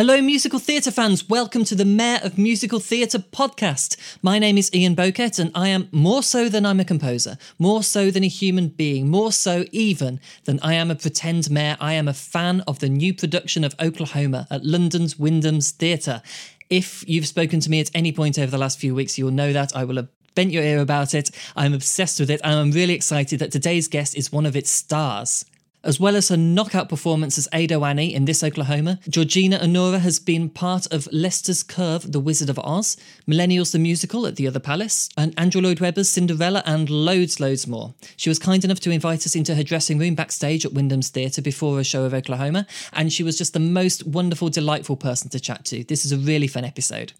Hello, musical theatre fans. Welcome to the Mayor of Musical Theatre podcast. My name is Ian Bowkett, and I am more so than I'm a composer, more so than a human being, more so even than I am a pretend mayor. I am a fan of the new production of Oklahoma at London's Wyndham's Theatre. If you've spoken to me at any point over the last few weeks, you'll know that I will have bent your ear about it. I'm obsessed with it, and I'm really excited that today's guest is one of its stars. As well as her knockout performance as Ado Annie in This Oklahoma, Georgina Onuorah has been part of Leicester's Curve, The Wizard of Oz, Millennials the Musical at the Other Palace, and Andrew Lloyd Webber's Cinderella, and loads, loads more. She was kind enough to invite us into her dressing room backstage at Wyndham's Theatre before a show of Oklahoma, and she was just the most wonderful, delightful person to chat to. This is a really fun episode.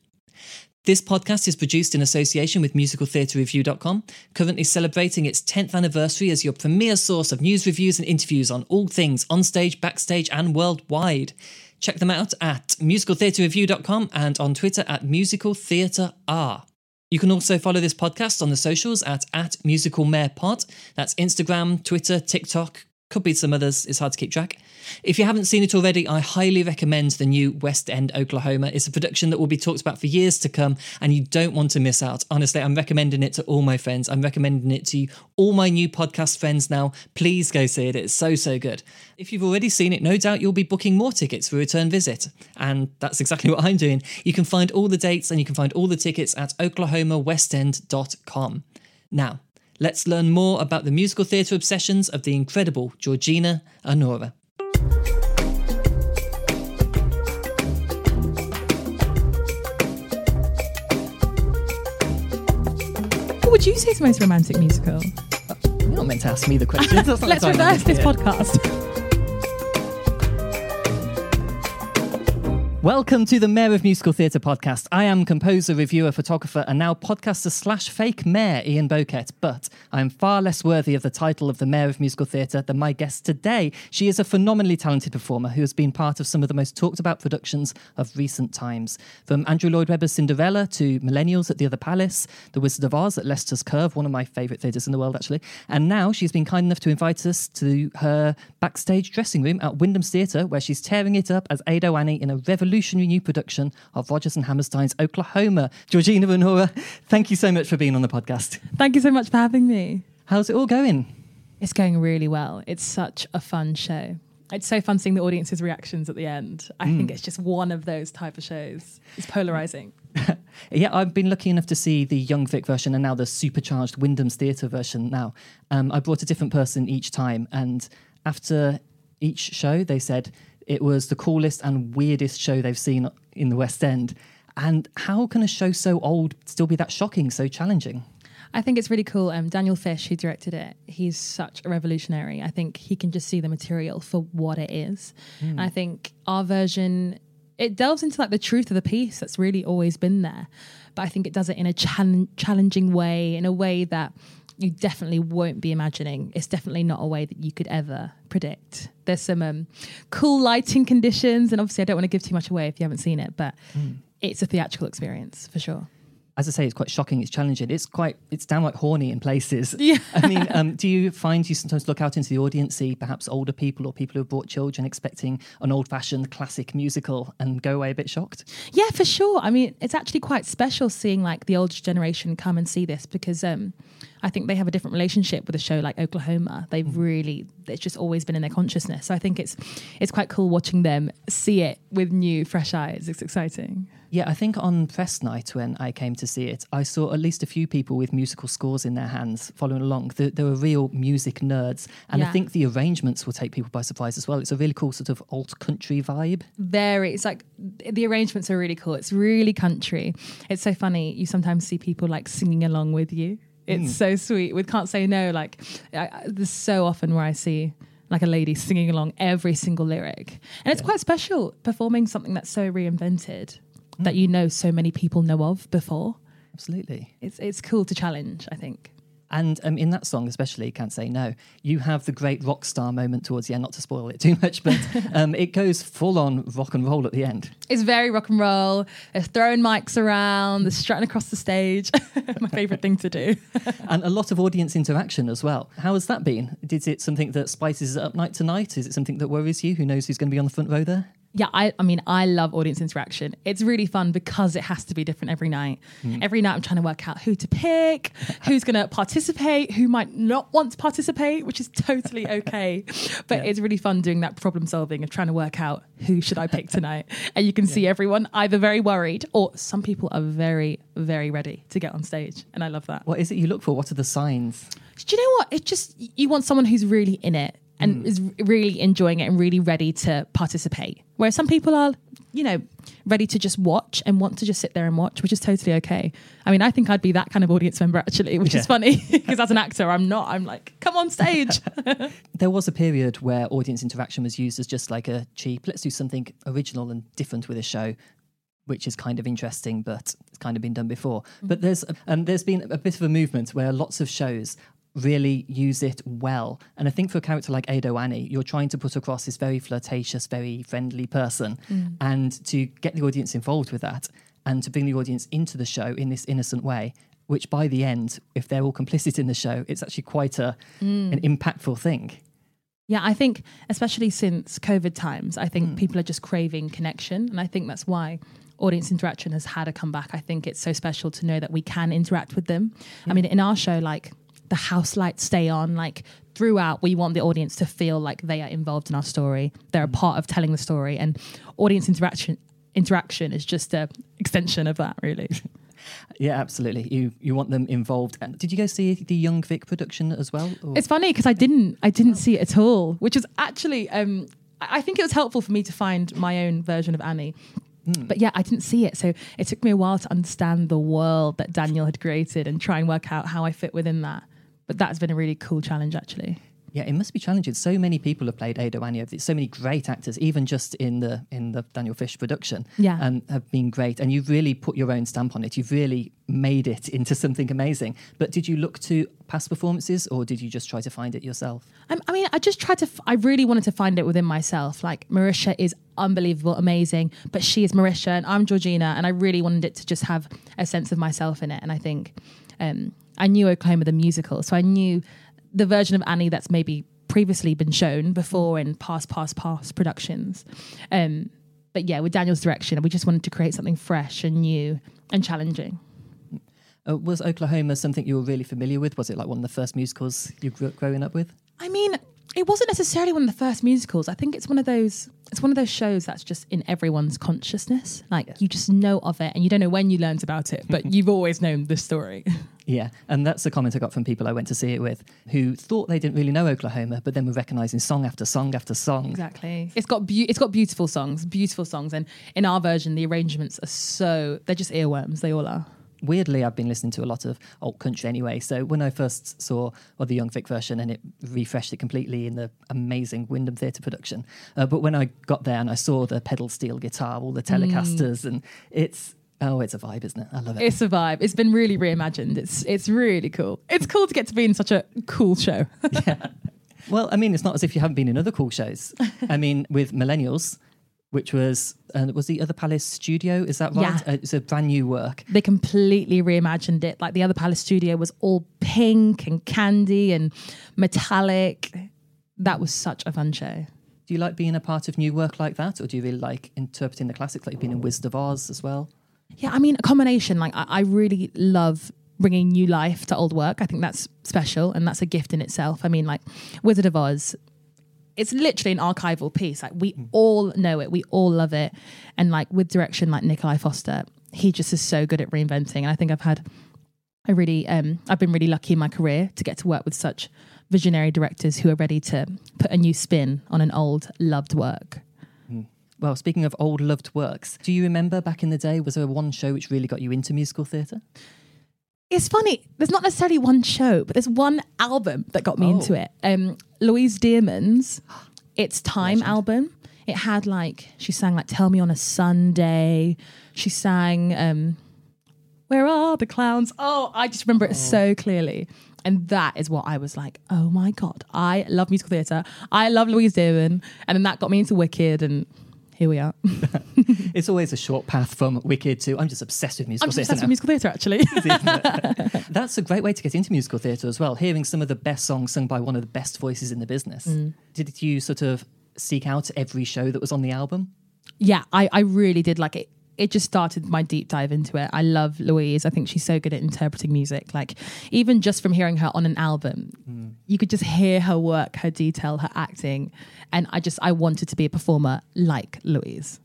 This podcast is produced in association with musicaltheatrereview.com, currently celebrating its 10th anniversary as your premier source of news, reviews, and interviews on all things onstage, backstage, and worldwide. Check them out at musicaltheatrereview.com and on Twitter at musicaltheatreR. You can also follow this podcast on the socials at, at musicalmayorpod. That's Instagram, Twitter, TikTok, could be some others, it's hard to keep track. If you haven't seen it already, I highly recommend the new West End Oklahoma. It's a production that will be talked about for years to come, and you don't want to miss out. Honestly, I'm recommending it to all my friends. I'm recommending it to all my new podcast friends now. Please go see it. It's so, so good. If you've already seen it, no doubt you'll be booking more tickets for a return visit. And that's exactly what I'm doing. You can find all the dates and you can find all the tickets at oklahomawestend.com. Now, Let's learn more about the musical theatre obsessions of the incredible Georgina Onuorah. What would you say is the most romantic musical? Uh, you're not meant to ask me the question. Let's reverse this podcast. Welcome to the Mayor of Musical Theatre podcast. I am composer, reviewer, photographer, and now podcaster slash fake mayor Ian Bowkett, but I am far less worthy of the title of the Mayor of Musical Theatre than my guest today. She is a phenomenally talented performer who has been part of some of the most talked about productions of recent times. From Andrew Lloyd Webber's Cinderella to Millennials at the Other Palace, The Wizard of Oz at Leicester's Curve, one of my favourite theatres in the world, actually. And now she's been kind enough to invite us to her backstage dressing room at Wyndham's Theatre, where she's tearing it up as Ado Annie in a revolutionary revolutionary new production of Rodgers and Hammerstein's Oklahoma. Georgina Onuorah, thank you so much for being on the podcast. Thank you so much for having me. How's it all going? It's going really well. It's such a fun show. It's so fun seeing the audience's reactions at the end. I mm. think it's just one of those type of shows. It's polarizing. yeah, I've been lucky enough to see the Young Vic version and now the supercharged Wyndham's Theatre version. Now, um, I brought a different person each time, and after each show, they said it was the coolest and weirdest show they've seen in the West End. And how can a show so old still be that shocking, so challenging? I think it's really cool. Um, Daniel Fish, who directed it, he's such a revolutionary. I think he can just see the material for what it is. Mm. I think our version it delves into like the truth of the piece that's really always been there, but I think it does it in a challenging way, in a way that you definitely won't be imagining. It's definitely not a way that you could ever predict. There's some um, cool lighting conditions, and obviously, I don't want to give too much away if you haven't seen it, but mm. it's a theatrical experience for sure as I say, it's quite shocking. It's challenging. It's quite, it's downright horny in places. Yeah. I mean, um, do you find you sometimes look out into the audience, see perhaps older people or people who have brought children expecting an old fashioned classic musical and go away a bit shocked? Yeah, for sure. I mean, it's actually quite special seeing like the older generation come and see this because um, I think they have a different relationship with a show like Oklahoma. They've mm. really, it's just always been in their consciousness. So I think it's, it's quite cool watching them see it with new, fresh eyes. It's exciting. Yeah, I think on press night when I came to see it, I saw at least a few people with musical scores in their hands following along. There, there were real music nerds, and yeah. I think the arrangements will take people by surprise as well. It's a really cool sort of alt country vibe. Very, it's like the arrangements are really cool. It's really country. It's so funny. You sometimes see people like singing along with you. It's mm. so sweet. We can't say no. Like, I, there's so often where I see like a lady singing along every single lyric. And it's yeah. quite special performing something that's so reinvented that you know so many people know of before. Absolutely. It's it's cool to challenge, I think. And um, in that song, especially, Can't Say No, you have the great rock star moment towards the end, not to spoil it too much, but um, it goes full on rock and roll at the end. It's very rock and roll. They're throwing mics around, they're strutting across the stage. My favourite thing to do. and a lot of audience interaction as well. How has that been? Is it something that spices it up night to night? Is it something that worries you? Who knows who's going to be on the front row there? Yeah, I, I mean, I love audience interaction. It's really fun because it has to be different every night. Mm. Every night, I'm trying to work out who to pick, who's going to participate, who might not want to participate, which is totally okay. But Yeah. it's really fun doing that problem solving of trying to work out who should I pick tonight. and you can see everyone either very worried or some people are very, very ready to get on stage. And I love that. What is it you look for? What are the signs? Do you know what? It's just you want someone who's really in it and is really enjoying it and really ready to participate. Whereas some people are, you know, ready to just watch and want to just sit there and watch, which is totally okay. I mean, I think I'd be that kind of audience member actually, which Yeah. is funny because as an actor, I'm not. I'm like, come on stage. There was a period where audience interaction was used as just like a cheap, let's do something original and different with a show, which is kind of interesting, but it's kind of been done before. But there's um, there's been a bit of a movement where lots of shows really use it well. And I think for a character like Ado Annie, you're trying to put across this very flirtatious, very friendly person, mm. and to get the audience involved with that, and to bring the audience into the show in this innocent way. Which by the end, if they're all complicit in the show, it's actually quite a mm. an impactful thing. Yeah, I think especially since COVID times, I think mm. people are just craving connection, and I think that's why audience interaction has had a comeback. I think it's so special to know that we can interact with them. I mean, in our show, like the house lights stay on, like throughout, we want the audience to feel like they are involved in our story. They're a Hmm. part of telling the story, and audience interaction interaction is just a extension of that, really. Yeah, absolutely. You you want them involved. Did you go see the Young Vic production as well? or- It's funny because I didn't I didn't see it at all, which is actually um, I I think it was helpful for me to find my own version of Annie. But yeah, I didn't see it, so it took me a while to understand the world that Daniel had created and try and work out how I fit within that. But that's been a really cool challenge, actually. yeah, it must be challenging. So many people have played over the- So many great actors, even just in the in the Daniel Fish production, Yeah. um, have been great. And you've really put your own stamp on it. You've really made it into something amazing. But did you look to past performances, or did you just try to find it yourself? I, I mean, I just tried to. F- I really wanted to find it within myself. Like Marisha is unbelievable, amazing, but she is Marisha and I'm Georgina, and I really wanted it to just have a sense of myself in it. And I think um, I knew Oklahoma the musical, so I knew the version of Annie that's maybe previously been shown before in past, past, past productions. Um, but yeah, with Daniel's direction, we just wanted to create something fresh and new and challenging. Uh, was Oklahoma something you were really familiar with? Was it like one of the first musicals you grew up growing up with? I mean, it wasn't necessarily one of the first musicals. I think it's one of those it's one of those shows that's just in everyone's consciousness. Like you just know of it and you don't know when you learned about it, but you've always known the story. Yeah, and that's the comment I got from people I went to see it with who thought they didn't really know Oklahoma, but then were recognizing song after song after song. Exactly. It's got beau- it's got beautiful songs, beautiful songs and in our version the arrangements are so they're just earworms, they all are. Weirdly, I've been listening to a lot of alt country anyway. So when I first saw well, the Young Vic version and it refreshed it completely in the amazing Wyndham Theatre production, uh, but when I got there and I saw the pedal steel guitar, all the Telecasters, and it's oh, it's a vibe, isn't it? I love it. It's a vibe. It's been really reimagined. It's it's really cool. It's cool to get to be in such a cool show. Well, I mean, it's not as if you haven't been in other cool shows. I mean, with Millennials, which was uh, was the Other Palace Studio, is that right? Yeah. Uh, it's a brand new work. they completely reimagined it. Like the other Palace studio was all pink and candy and metallic. That was such a fun show. Do you like being a part of new work like that, or do you really like interpreting the classics, like you've been in Wizard of Oz as well? Yeah, I mean, a combination. Like, I, I really love bringing new life to old work. I think that's special and that's a gift in itself. I mean, like, Wizard of Oz, it's literally an archival piece. Like, we all know it, we all love it. And, like, with direction like Nikolai Foster, he just is so good at reinventing. And I think I've had a really, um, I've been really lucky in my career to get to work with such visionary directors who are ready to put a new spin on an old, loved work. Well, speaking of old loved works, do you remember back in the day, was there one show which really got you into musical theatre? It's funny. There's not necessarily one show, but there's one album that got me Oh. into it. Um, Louise Dearman's "It's Time" Legend. album. It had like she sang like "Tell Me on a Sunday." She sang um, "Where Are the Clowns." Oh, I just remember it so clearly. And that is what I was like, oh my God, I love musical theatre. I love Louise Dearman. And then that got me into Wicked, and here we are. It's always a short path from Wicked to I'm just obsessed with musical I'm theatre. obsessed with musical theatre, actually. That's a great way to get into musical theatre as well, hearing some of the best songs sung by one of the best voices in the business. Mm. Did you sort of seek out every show that was on the album? yeah, I, I really did like it. It just started my deep dive into it. I love Louise. I think she's so good at interpreting music. Like even just from hearing her on an album, Mm. you could just hear her work, her detail, her acting, and I just I wanted to be a performer like Louise.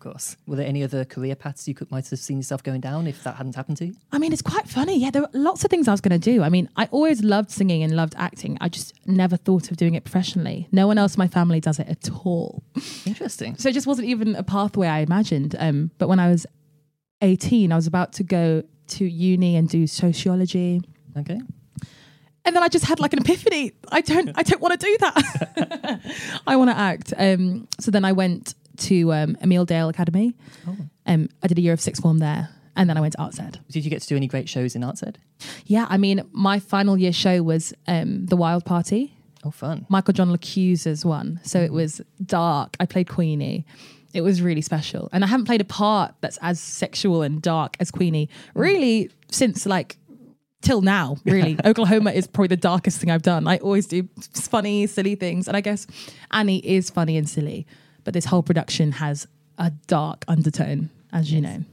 Course. Were there any other career paths you could might have seen yourself going down if that hadn't happened to you? I mean, it's quite funny. Yeah, there were lots of things I was going to do. I mean, I always loved singing and loved acting. I just never thought of doing it professionally. No one else in my family does it at all. Interesting. So it just wasn't even a pathway I imagined. Um, but when I was 18, I was about to go to uni and do sociology. Okay. And then I just had like an epiphany. I don't I don't want to do that. I want to act. Um, so then I went to um, Emil Dale Academy. Oh. Um, I did a year of sixth form there. And then I went to Arts Ed. Did you get to do any great shows in Arts Ed? Yeah, I mean, my final year show was um, The Wild Party, Oh, fun. Michael John LaChiusa's one. So it was dark. I played Queenie. It was really special. And I haven't played a part that's as sexual and dark as Queenie really since like till now, really. Oklahoma is probably the darkest thing I've done. I always do funny, silly things. And I guess Annie is funny and silly, but this whole production has a dark undertone, as you know.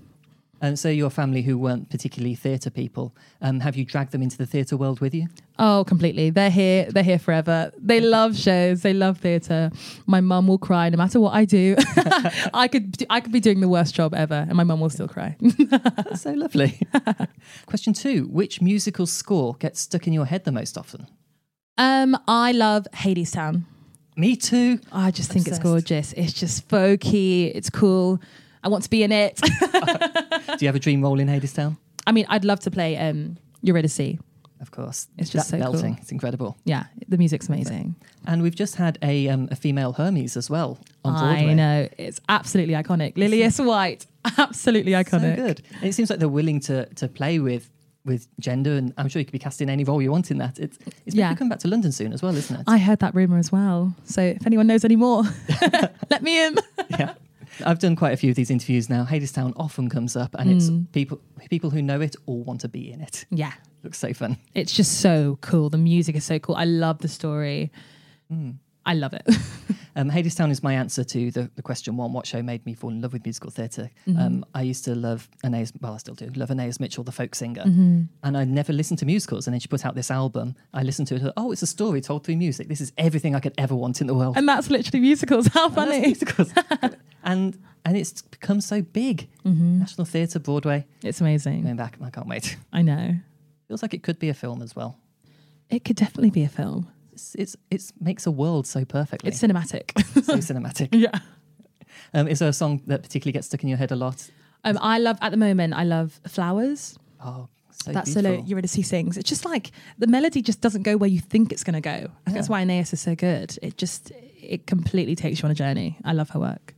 And so your family who weren't particularly theatre people, um, have you dragged them into the theatre world with you? Oh, completely. They're here. They're here forever. They love shows. They love theatre. My mum will cry no matter what I do. I could I could be doing the worst job ever, and my mum will still cry. That's so lovely. Question two Which musical score gets stuck in your head the most often? um, I love Hades Hadestown. Me too. I just think it's gorgeous. It's just folky. It's cool. I want to be in it. Do you have a dream role in Hadestown? I mean, I'd love to play um, Eurydice. Of course. It's just that so belting. cool. It's incredible. Yeah, the music's amazing. And we've just had a, um, a female Hermes as well on Broadway. I know. It's absolutely iconic. Lillias White. Absolutely iconic. So good. And it seems like they're willing to to play with with gender, and I'm sure you could be cast in any role you want in that. It's it's Yeah. coming back to London soon as well, isn't it? I heard that rumor as well. So if anyone knows any more, let me in. yeah. I've done quite a few of these interviews now. Hadestown often comes up, and it's Mm. people people who know it all want to be in it. Yeah. Looks so fun. It's just so cool. The music is so cool. I love the story. I love it. Um, Hadestown is my answer to the, the question one: What show made me fall in love with musical theatre? Mm-hmm. Um, I used to love Anais, well, I still do love Anais Mitchell, the folk singer, Mm-hmm. and I never listened to musicals. And then she put out this album. I listened to it. Oh, it's a story told through music. This is everything I could ever want in the world. and that's literally musicals. How funny. musicals. and and it's become so big. Mm-hmm. National Theatre, Broadway, It's amazing. going back. I can't wait. I know. Feels like it could be a film as well. It could definitely be a film. It's it's it's makes a world so perfectly. It's cinematic. so cinematic. yeah. Um, is there a song that particularly gets stuck in your head a lot? Um, I love, at the moment, I love Flowers. Oh, so that beautiful. solo Eurydice sings. It's just like the melody just doesn't go where you think it's going to go. I think That's why Anais is so good. It just, it completely takes you on a journey. I love her work.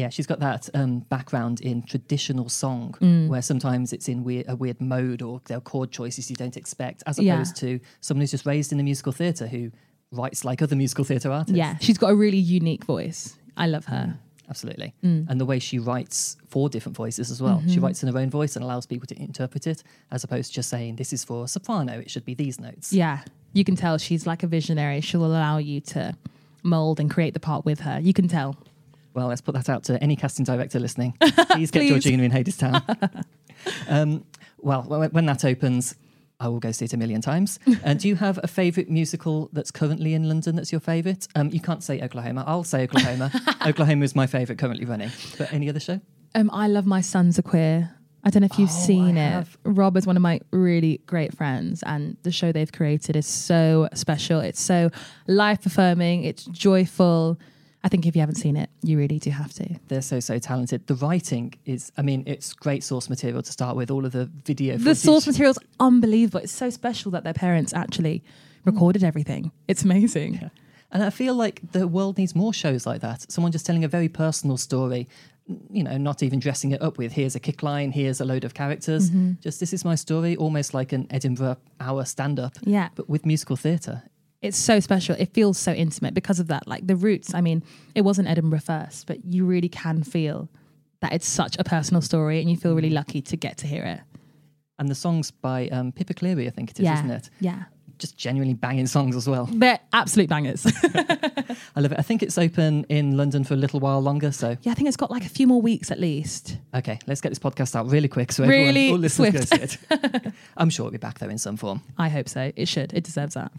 Yeah, she's got that um, background in traditional song, Mm. where sometimes it's in weird, a weird mode or there are chord choices you don't expect, as Yeah. opposed to someone who's just raised in the musical theatre who writes like other musical theatre artists. Yeah. She's got a really unique voice. I love her. absolutely. Mm. And the way she writes for different voices as well. Mm-hmm. She writes in her own voice and allows people to interpret it, as opposed to just saying this is for soprano. It should be these notes. Yeah. You can tell she's like a visionary. She'll allow you to mold and create the part with her. You can tell. Well, let's put that out to any casting director listening. Please get Please. Georgina in Hadestown. um, well, when when that opens, I will go see it a million times. Uh, do you have a favourite musical that's currently in London that's your favourite? Um, you can't say Oklahoma. I'll say Oklahoma. Oklahoma is my favourite currently running. But any other show? Um, I love My Son's a Queer. I don't know if you've Oh, seen I it. have. Rob is one of my really great friends, and the show they've created is so special. It's so life affirming, it's joyful. I think if you haven't seen it, you really do have to. They're so, so talented. The writing is, I mean, it's great source material to start with, all of the video The footage. source material's unbelievable. It's so special that their parents actually recorded everything. It's amazing. And I feel like the world needs more shows like that. Someone just telling a very personal story, you know, not even dressing it up with here's a kick line, here's a load of characters. Mm-hmm. Just this is my story, almost like an Edinburgh hour stand up, Yeah. but with musical theatre. It's so special. It feels so intimate because of that. Like the roots, I mean, it wasn't Edinburgh first, but you really can feel that it's such a personal story and you feel really lucky to get to hear it. And the songs by um, Pippa Cleary, I think it is, yeah. isn't it? Yeah. just genuinely banging songs as well. They're absolute bangers. I love it. I think it's open in London for a little while longer. So, yeah, I think it's got like a few more weeks at least. okay, let's get this podcast out really quick so Really everyone, all listeners swift. go see it. I'm sure it'll be back there in some form. I hope so. It should. It deserves that.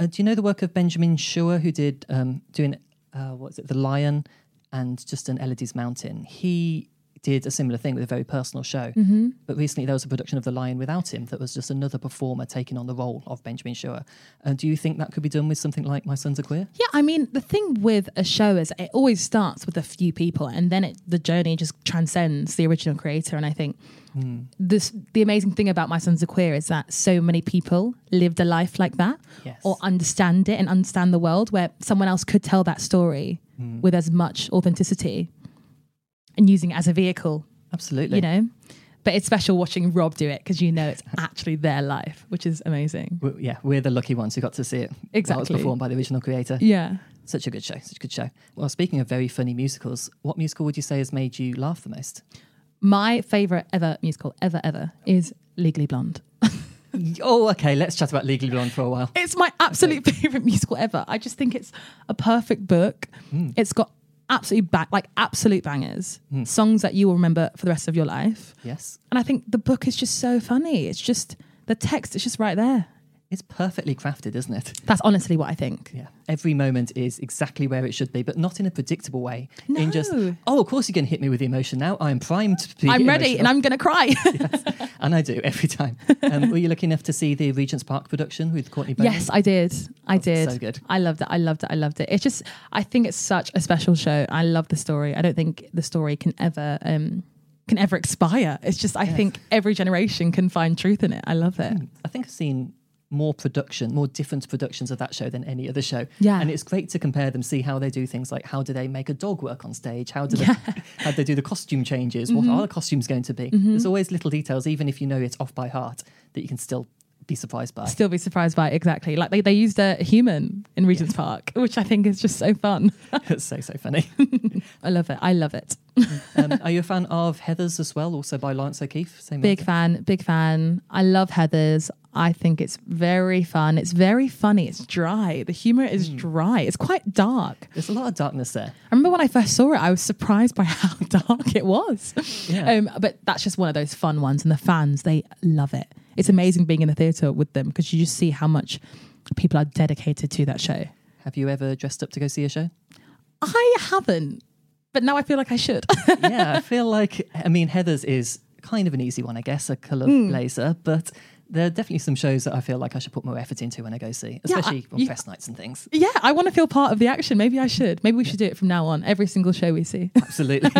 Uh, do you know the work of Benjamin Scheuer, who did um, doing uh, what's it, The Lion and just an Elodie's Mountain? He did a similar thing with a very personal show. Mm-hmm. But recently there was a production of The Lion without him that was just another performer taking on the role of Benjamin Scheuer. Uh, do you think that could be done with something like My Son's a Queer? Yeah, I mean, the thing with a show is it always starts with a few people and then it, the journey just transcends the original creator. And I think Mm. this the amazing thing about My Son's a Queer is that so many people lived a life like that Yes. or understand it and understand the world where someone else could tell that story mm. with as much authenticity and using it as a vehicle, Absolutely. you know? But it's special watching Rob do it because you know it's actually their life, which is amazing. We- yeah, we're the lucky ones who got to see it. Exactly. That was Exactly. performed by the original creator. Yeah. Such a good show. Such a good show. Well, speaking of very funny musicals, what musical would you say has made you laugh the most? My favorite ever musical, ever, ever, is Legally Blonde. oh, okay. Let's chat about Legally Blonde for a while. It's my absolute favorite musical ever. I just think it's a perfect book. Hmm. It's got absolutely ba- like absolute bangers, hmm. songs that you will remember for the rest of your life. Yes. And I think the book is just so funny. It's just the text is just right there. It's perfectly crafted, isn't it? That's honestly what I think. Yeah. Every moment is exactly where it should be, but not in a predictable way. In just, No. oh, of course you're going to hit me with the emotion now. I'm primed to be I'm ready and. I'm going to cry. yes. And I do every time. Um, were you lucky enough to see the Regent's Park production with Courtney Bowman? yes, I did. I Oh, did. so good. I loved it. I loved it. I loved it. It's just, I think it's such a special show. I love the story. I don't think the story can ever, um, can ever expire. It's just, I think every generation can find truth in it. I love it. I think I've seen more production, more different productions of that show than any other show. Yeah. And it's great to compare them, see how they do things like how do they make a dog work on stage? How do they, how do they do the costume changes? What Mm-hmm. are the costumes going to be? There's always little details, even if you know it's off by heart, that you can still be surprised by. Still be surprised by. Exactly. Like they, they used a human in Regent's Park, which I think is just so fun. it's so, so funny. I love it. I love it. Um, are you a fan of Heathers as well, also by Laurence O'Keefe? Same Big fan, big fan. I love Heather's. I think it's very fun. It's very funny. It's dry. The humor is dry. It's quite dark. There's a lot of darkness there. I remember when I first saw it, I was surprised by how dark it was. Yeah. Um, but that's just one of those fun ones, and the fans they love it. It's amazing being in the theatre with them because you just see how much people are dedicated to that show. Have you ever dressed up to go see a show? I haven't, but now I feel like I should. yeah, I feel like I mean Heather's is kind of an easy one, I guess, a colour Hmm. blazer, but there are definitely some shows that I feel like I should put more effort into when I go see, Yeah, I- especially on you- press nights and things. yeah, I want to feel part of the action. Maybe I should. Maybe we should do it from now on. Every single show we see. Absolutely.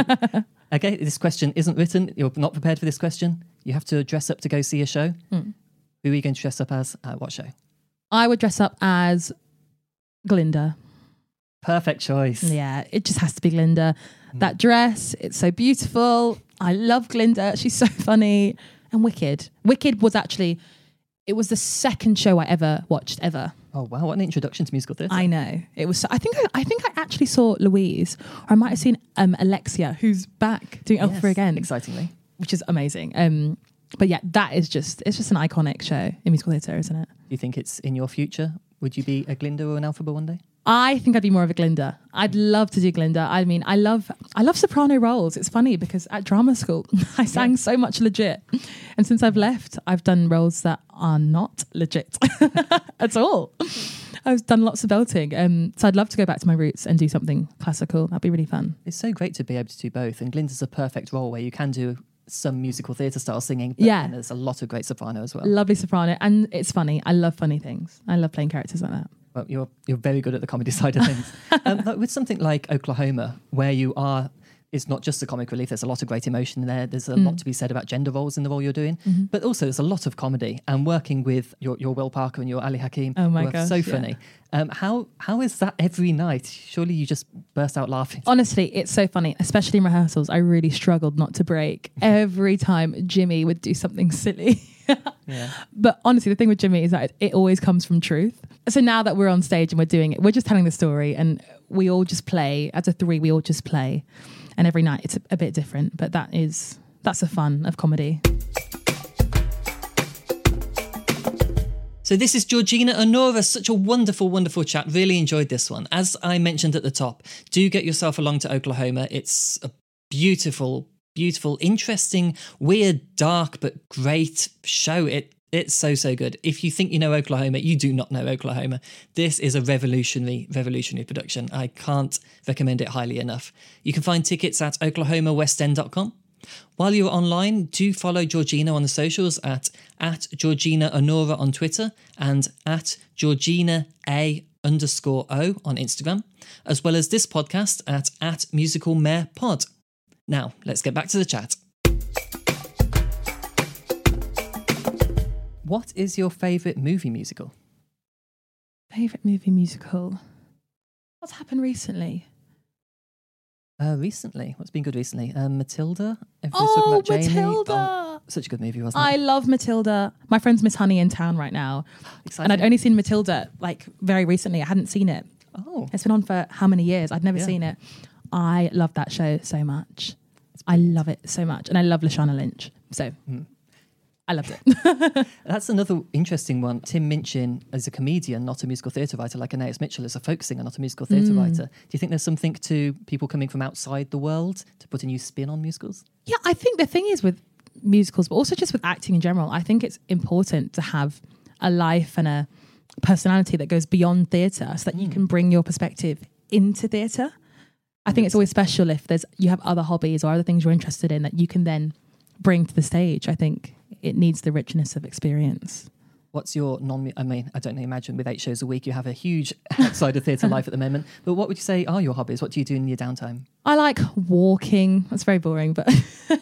okay, this question isn't written. You're not prepared for this question. You have to dress up to go see a show. Hmm. Who are you going to dress up as at what show? I would dress up as Glinda. Perfect choice. Yeah, it just has to be Glinda. That dress, it's so beautiful. I love Glinda. She's so funny and wicked. Wicked was actually, it was the second show I ever watched ever. Oh wow, what an introduction to musical theatre. I know it was. So, I think I, I think I actually saw Louise, or I might have seen um, Alexia, who's back doing Alpha Yes, again, Excitingly. which is amazing. Um, but yeah, that is just it's just an iconic show in musical theatre, isn't it? Do you think it's in your future? Would you be a Glinda or an Elphaba one day? I think I'd be more of a Glinda. I'd love to do Glinda. I mean, I love I love soprano roles. It's funny because at drama school I sang so much legit, and since I've left, I've done roles that are not legit at all. I've done lots of belting, um, so I'd love to go back to my roots and do something classical. That'd be really fun. It's so great to be able to do both, and Glinda's a perfect role where you can do some musical theatre style singing, but Yeah. there's a lot of great soprano as well. Lovely soprano, and it's funny. I love funny things. I love playing characters like that. Well, you're you're very good at the comedy side of things. um, with something like Oklahoma, where you are, it's not just the comic relief. There's a lot of great emotion there. There's a Mm. lot to be said about gender roles in the role you're doing, Mm-hmm. but also there's a lot of comedy. And working with your, your Will Parker and your Ali Hakim, Oh my gosh, so yeah. funny. Um, how how is that every night? Surely you just burst out laughing. Honestly, it's so funny, especially in rehearsals. I really struggled not to break every time Jimmy would do something silly. Yeah. But honestly, the thing with Jimmy is that it, always comes from truth. So now that we're on stage and we're doing it, we're just telling the story and we all just play. As a three, we all just play. And every night it's a, a bit different, but that is that's the fun of comedy. So this is Georgina Onuorah. Such a wonderful, wonderful chat. Really enjoyed this one. As I mentioned at the top, do get yourself along to Oklahoma. It's a beautiful, beautiful, interesting, weird, dark, but great show. It it's so so good. If you think you know Oklahoma, you do not know Oklahoma. This is a revolutionary revolutionary production. I can't recommend it highly enough. You can find tickets at oklahomawestend.com. While you're online, do follow Georgina on the socials at at Georgina Onuorah on Twitter and at Georgina A underscore O on Instagram, as well as this podcast at at Musical Mayor Pod. Now, let's get back to the chat. What is your favourite movie musical? Favorite movie musical? What's happened recently? Uh, recently, what's been good recently? Um, Matilda. Everybody's talking Oh, about Jamie. Matilda! Oh, such a good movie, wasn't it? I it? love Matilda. My friend's Miss Honey in town right now, Exciting. and I'd only seen Matilda like very recently. I hadn't seen it. oh, It's been on for how many years? I'd never Yeah. seen it. I love that show so much. I love it so much, and I love Lashana Lynch. So Hmm. I loved it. that's another interesting one. Tim Minchin is a comedian, not a musical theatre writer, like Anais Mitchell is a folk singer, not a musical theatre writer. Do you think there's something to people coming from outside the world to put a new spin on musicals? Yeah, I think the thing is with musicals, but also just with acting in general, I think it's important to have a life and a personality that goes beyond theatre so that you can bring your perspective into theatre. I think it's always special if there's you have other hobbies or other things you're interested in that you can then bring to the stage. I think it needs the richness of experience. What's your non? I mean, I don't know. Imagine with eight shows a week, you have a huge outside of theatre life at the moment. But what would you say are your hobbies? What do you do in your downtime? I like walking. That's very boring, but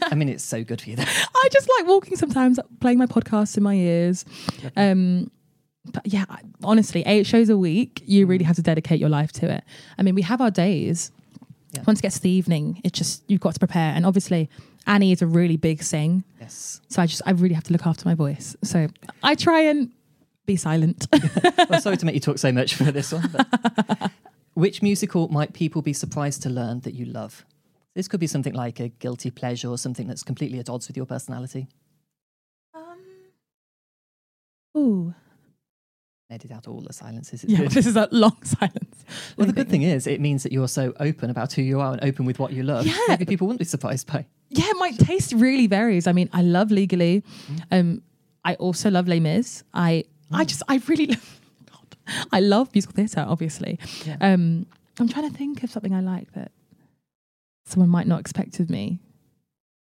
I mean, it's so good for you. Though. I just like walking sometimes, playing my podcasts in my ears. Um, but yeah, honestly, eight shows a week, you really have to dedicate your life to it. I mean, we have our days. Yeah. Once it gets to the evening, it's just you've got to prepare. And obviously, Annie is a really big sing, Yes. so I just I really have to look after my voice. So I try and be silent. Well, sorry to make you talk so much for this one. But which musical might people be surprised to learn that you love? This could be something like a guilty pleasure or something that's completely at odds with your personality. Um. Ooh, Edit out all the silences. It's yeah, good. this is a long silence. Well, the good thing is, it means that you're so open about who you are and open with what you love. Yeah. Maybe people wouldn't be surprised by. yeah, my taste really varies. I mean, I love Legally. Mm. Um, I also love Les Mis. I I just I really love, God, I love musical theatre. Obviously, Yeah. um, I'm trying to think of something I like that someone might not expect of me.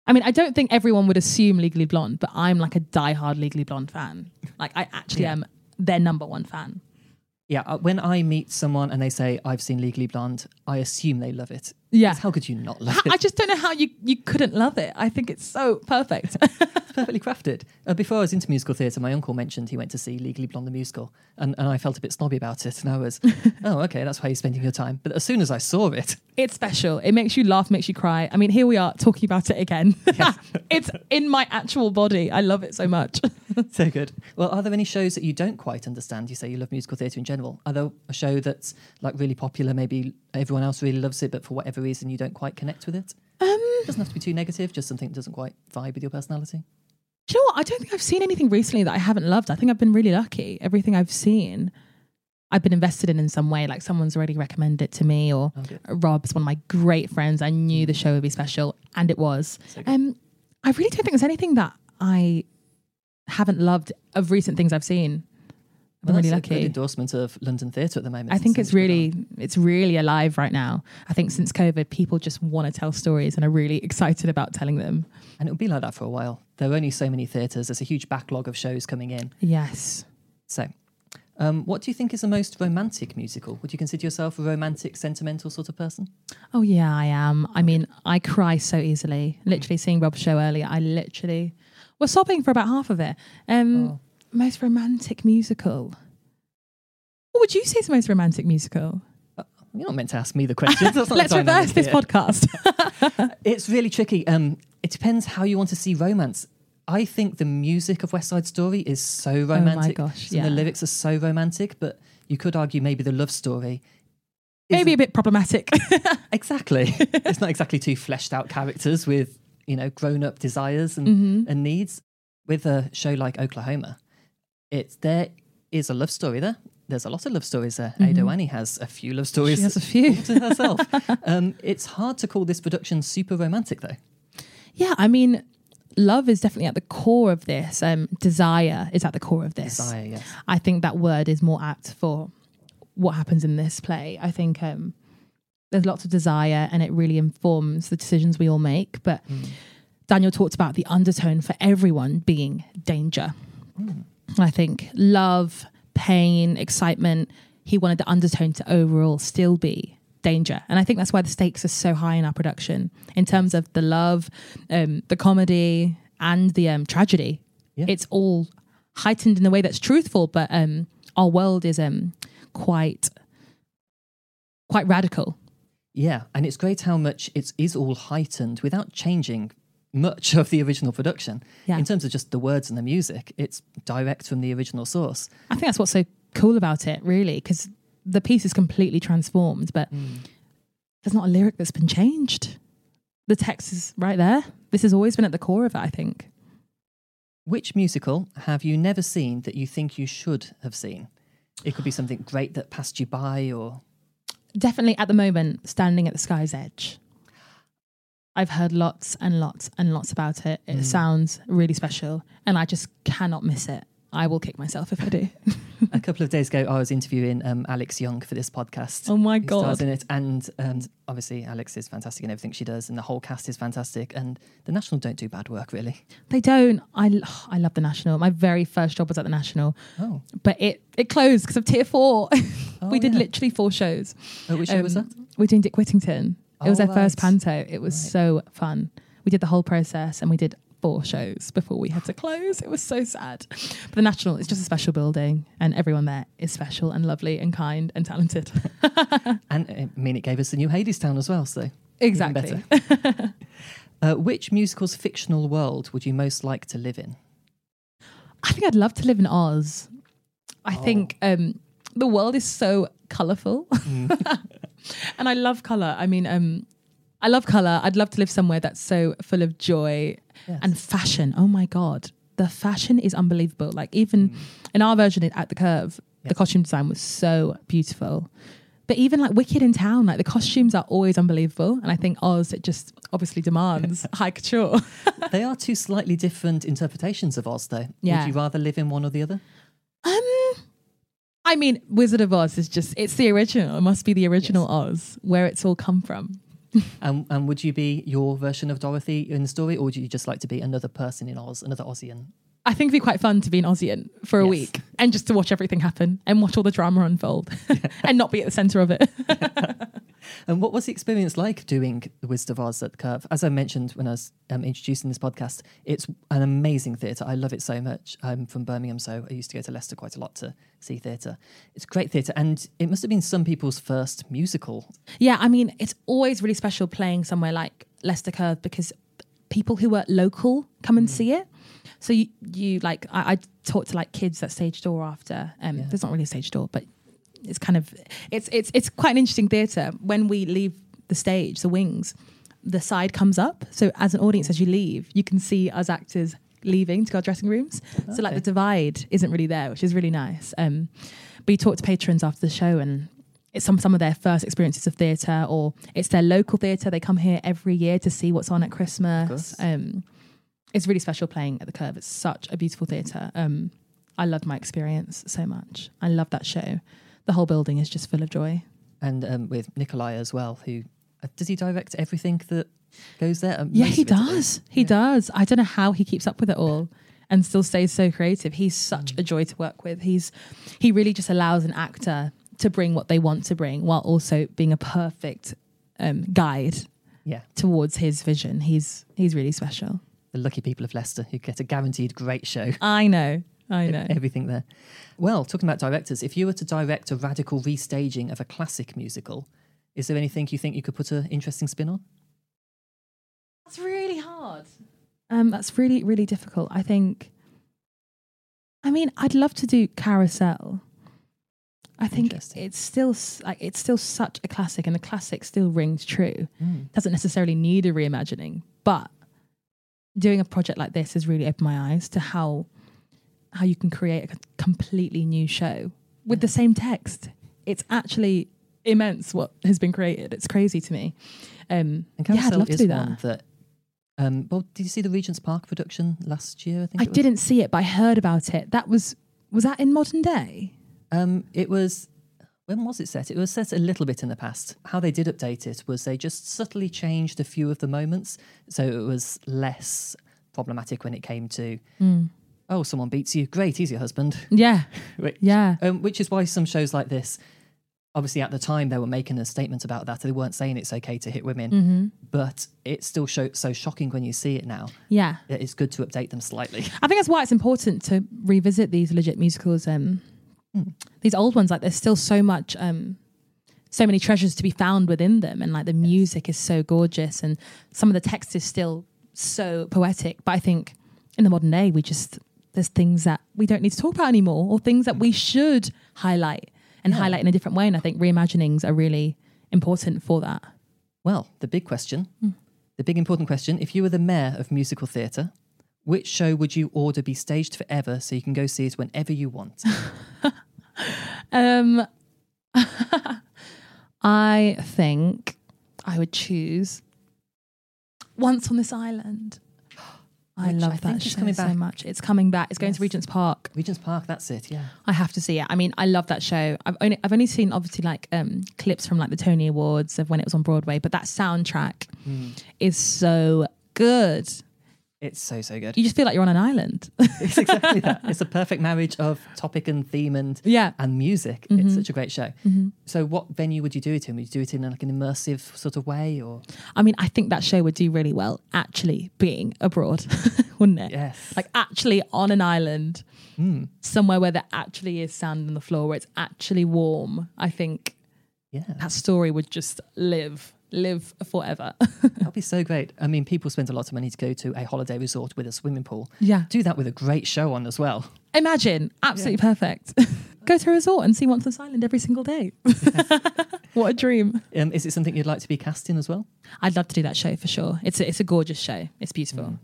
I mean, I don't think everyone would assume Legally Blonde, but I'm like a diehard Legally Blonde fan. Like, I actually Yeah. am their number one fan. Yeah, uh, when I meet someone and they say, I've seen Legally Blonde, I assume they love it. Yeah. How could you not love it? I just don't know how you, you couldn't love it. I think it's so perfect. It's perfectly crafted. Uh, before I was into musical theatre, my uncle mentioned he went to see Legally Blonde the musical, and, and I felt a bit snobby about it. And I was, oh, okay, that's why you're spending your time. But as soon as I saw it, It's special. It makes you laugh, makes you cry. I mean, here we are talking about it again. it's in my actual body. I love it so much. so good. Well, are there any shows that you don't quite understand? You say you love musical theatre in general. Are there a show that's like really popular, maybe everyone else really loves it, but for whatever reason you don't quite connect with it? Um, doesn't have to be too negative, just something that doesn't quite vibe with your personality. Do you know what? I don't think I've seen anything recently that I haven't loved. I think I've been really lucky. Everything I've seen, I've been invested in in some way. Like someone's already recommended it to me, or Okay. Rob's one of my great friends. I knew the show would be special, and it was. So. Um, I really don't think there's anything that I haven't loved of recent things I've seen. Well, really that's a good lucky. endorsement of London theatre at the moment. I think it's so much going on. really it's really alive right now. I think since COVID, people just want to tell stories and are really excited about telling them. And it'll be like that for a while. There are only so many theatres. There's a huge backlog of shows coming in. Yes. So, um, what do you think is the most romantic musical? Would you consider yourself a romantic, sentimental sort of person? Oh yeah, I am. I mean, I cry so easily. Literally seeing Rob's show earlier, I literally was sobbing for about half of it. Um, Oh. Most romantic musical. What would you say is the most romantic musical? You're not meant to ask me the questions. Let's reverse this here. podcast. It's really tricky. Um, it depends how you want to see romance. I think the music of West Side Story is so romantic. Oh my gosh, and yeah. The lyrics are so romantic, but you could argue maybe the love story. Maybe a bit problematic. exactly. it's not exactly two fleshed out characters with you know grown up desires and, Mhm. and needs. With a show like Oklahoma, it's there is a love story there. There's a lot of love stories there. Ado Annie has a few love stories Mm-hmm. She has a few. to herself. um, it's hard to call this production super romantic, though. Yeah, I mean, love is definitely at the core of this. Um, desire is at the core of this. Desire, yes. I think that word is more apt for what happens in this play. I think um, there's lots of desire and it really informs the decisions we all make. But Daniel talked about the undertone for everyone being danger. I think love, pain, excitement, he wanted the undertone to overall still be danger. And I think that's why the stakes are so high in our production in terms of the love, um, the comedy, and the um, tragedy. Yeah. It's all heightened in a way that's truthful, but um, our world is um, quite quite radical. Yeah, and it's great how much it is all heightened without changing much of the original production. Yeah. In terms of just the words and the music, it's direct from the original source. I think that's what's so cool about it, really, because the piece is completely transformed, but hmm. there's not a lyric that's been changed. The text is right there. This has always been at the core of it, I think. Which musical have you never seen that you think you should have seen? It could be something great that passed you by, or Definitely at the moment, standing at the sky's edge. I've heard lots and lots and lots about it. It sounds really special, and I just cannot miss it. I will kick myself if I do. a couple of days ago, I was interviewing um, Alex Young for this podcast. oh my He stars god! in it, and um, obviously Alex is fantastic in everything she does, and the whole cast is fantastic. And the National don't do bad work, really. They don't. I I love the National. My very first job was at the National, Oh, but it it closed because of Tier Four. Oh, we did yeah. literally four shows. oh which show was that? Um, We're doing Dick Whittington. It was Oh, our first panto. It was so fun. We did the whole process and we did four shows before we had to close. It was so sad. But the National is just a special building and everyone there is special and lovely and kind and talented. And uh, I mean, it gave us the new Hadestown as well. So exactly. better. uh, which musical's fictional world would you most like to live in? I think I'd love to live in Oz. I Oh. think um, the world is so colourful. and I love colour. I mean, um, I love colour. I'd love to live somewhere that's so full of joy Yes. and fashion. Oh my God. The fashion is unbelievable. Like, even in our version at the curve, the costume design was so beautiful. But even like Wicked in Town, like the costumes are always unbelievable. And I think Oz, it just obviously demands high couture. they are two slightly different interpretations of Oz, though. Yeah. Would you rather live in one or the other? Um, I mean, Wizard of Oz is just, it's the original. It must be the original Oz, where it's all come from. And, and would you be your version of Dorothy in the story, or would you just like to be another person in Oz, another Ozian? I think it'd be quite fun to be an Ozian for a Yes. week and just to watch everything happen and watch all the drama unfold and not be at the center of it. And what was the experience like doing The Wizard of Oz at the Curve? As I mentioned when I was um, introducing this podcast, it's an amazing theatre. I love it so much. I'm from Birmingham, so I used to go to Leicester quite a lot to see theatre. It's great theatre, and it must have been some people's first musical. yeah, I mean, it's always really special playing somewhere like Leicester Curve because people who are local come and see it. So you, you like, I, I talk to like kids at Stage Door after. Um, Yeah. There's not really a Stage Door, but it's kind of it's it's it's quite an interesting theatre. When we leave the stage, the wings, the side comes up. So as an audience, as you leave, you can see us actors leaving to go to dressing rooms. So like the divide isn't really there, which is really nice. Um, but you talk to patrons after the show and it's some some of their first experiences of theatre or it's their local theatre. They come here every year to see what's on at Christmas. Um, it's really special playing at the Curve. It's such a beautiful theatre. Um, I loved my experience so much. I love that show. The whole building is just full of joy. And um, with Nikolai as well, who uh, does he direct everything that goes there? Um, Yeah, he of it, at least. does. He does. I don't know how he keeps up with it all and still stays so creative. He's such a joy to work with. He's he really just allows an actor to bring what they want to bring while also being a perfect um, guide Yeah, towards his vision. He's he's really special. the lucky people of Leicester who get a guaranteed great show. I know. I know. Everything there. Well, talking about directors, if you were to direct a radical restaging of a classic musical, is there anything you think you could put an interesting spin on? That's really hard. Um, that's really, really difficult. I think. I mean, I'd love to do Carousel. I think it's still like it's still such a classic, and the classic still rings true. Mm. Doesn't necessarily need a reimagining, but doing a project like this has really opened my eyes to how how you can create a completely new show with the same text. It's actually immense what has been created. It's crazy to me. Um, And yeah, I'd love to do that. that. Um, well, did you see the Regent's Park production last year? I think I didn't see it, but I heard about it. That was was that in modern day? Um, it was. When was it set? It was set a little bit in the past. How they did update it was they just subtly changed a few of the moments, so it was less problematic when it came to. Oh, someone beats you. Great, he's your husband. Yeah, Which, yeah, um, which is why some shows like this, obviously at the time they were making a statement about that. They weren't saying it's okay to hit women, Mm-hmm. but it's still show, so shocking when you see it now. yeah. It's good to update them slightly. I think that's why it's important to revisit these legit musicals. Um, these old ones, like there's still so much, um, so many treasures to be found within them, and like the music is so gorgeous, and some of the text is still so poetic. But I think in the modern day, we just there's things that we don't need to talk about anymore, or things that we should highlight and Yeah. highlight in a different way. And I think reimaginings are really important for that. Well, the big question, Hmm. the big important question: if you were the mayor of musical theatre, which show would you order be staged forever so you can go see it whenever you want? Um, I think I would choose Once on This Island. I Which love I that show coming so back. much. It's coming back. It's going Yes. to Regent's Park. Regent's Park, that's it. Yeah. I have to see it. I mean, I love that show. I've only I've only seen obviously like um, clips from like the Tony Awards of when it was on Broadway, but that soundtrack is so good. It's so so good. You just feel like you're on an island. it's exactly that. It's a perfect marriage of topic and theme and yeah. and music. Mm-hmm. It's such a great show. So, what venue would you do it in? Would you do it in like an immersive sort of way, or I mean, I think that show would do really well actually being abroad, wouldn't it? yes, Like actually on an island, Mm. somewhere where there actually is sand on the floor, where it's actually warm. I think yeah, that story would just live, live forever. that'd be so great. I mean, people spend a lot of money to go to a holiday resort with a swimming pool. yeah. Do that with a great show on as well. Imagine, absolutely perfect. Go to a resort and see Once this Island every single day. what a dream. Um, is it something you'd like to be cast in as well? I'd love to do that show for sure. It's a, it's a gorgeous show. It's beautiful.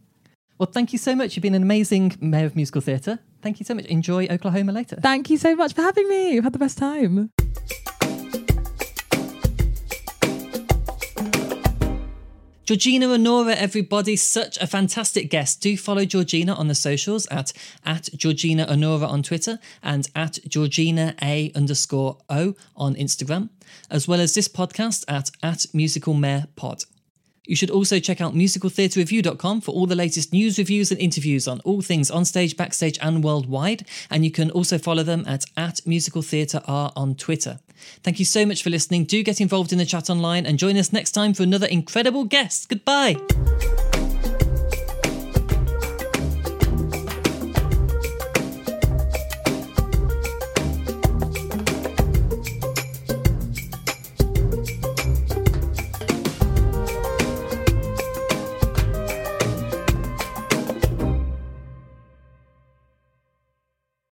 Well, thank you so much. You've been an amazing mayor of musical theatre. Thank you so much. Enjoy Oklahoma later. Thank you so much for having me. I've had the best time. Georgina Onuorah, everybody, such a fantastic guest. Do follow Georgina on the socials at, at Georgina Onuorah on Twitter and at Georgina A underscore O on Instagram, as well as this podcast at, at Musical Mayor Pod. You should also check out musicaltheatrereview.com for all the latest news, reviews, and interviews on all things onstage, backstage, and worldwide. And you can also follow them at, at Musical Theatre R on Twitter. Thank you so much for listening. Do get involved in the chat online and join us next time for another incredible guest. Goodbye.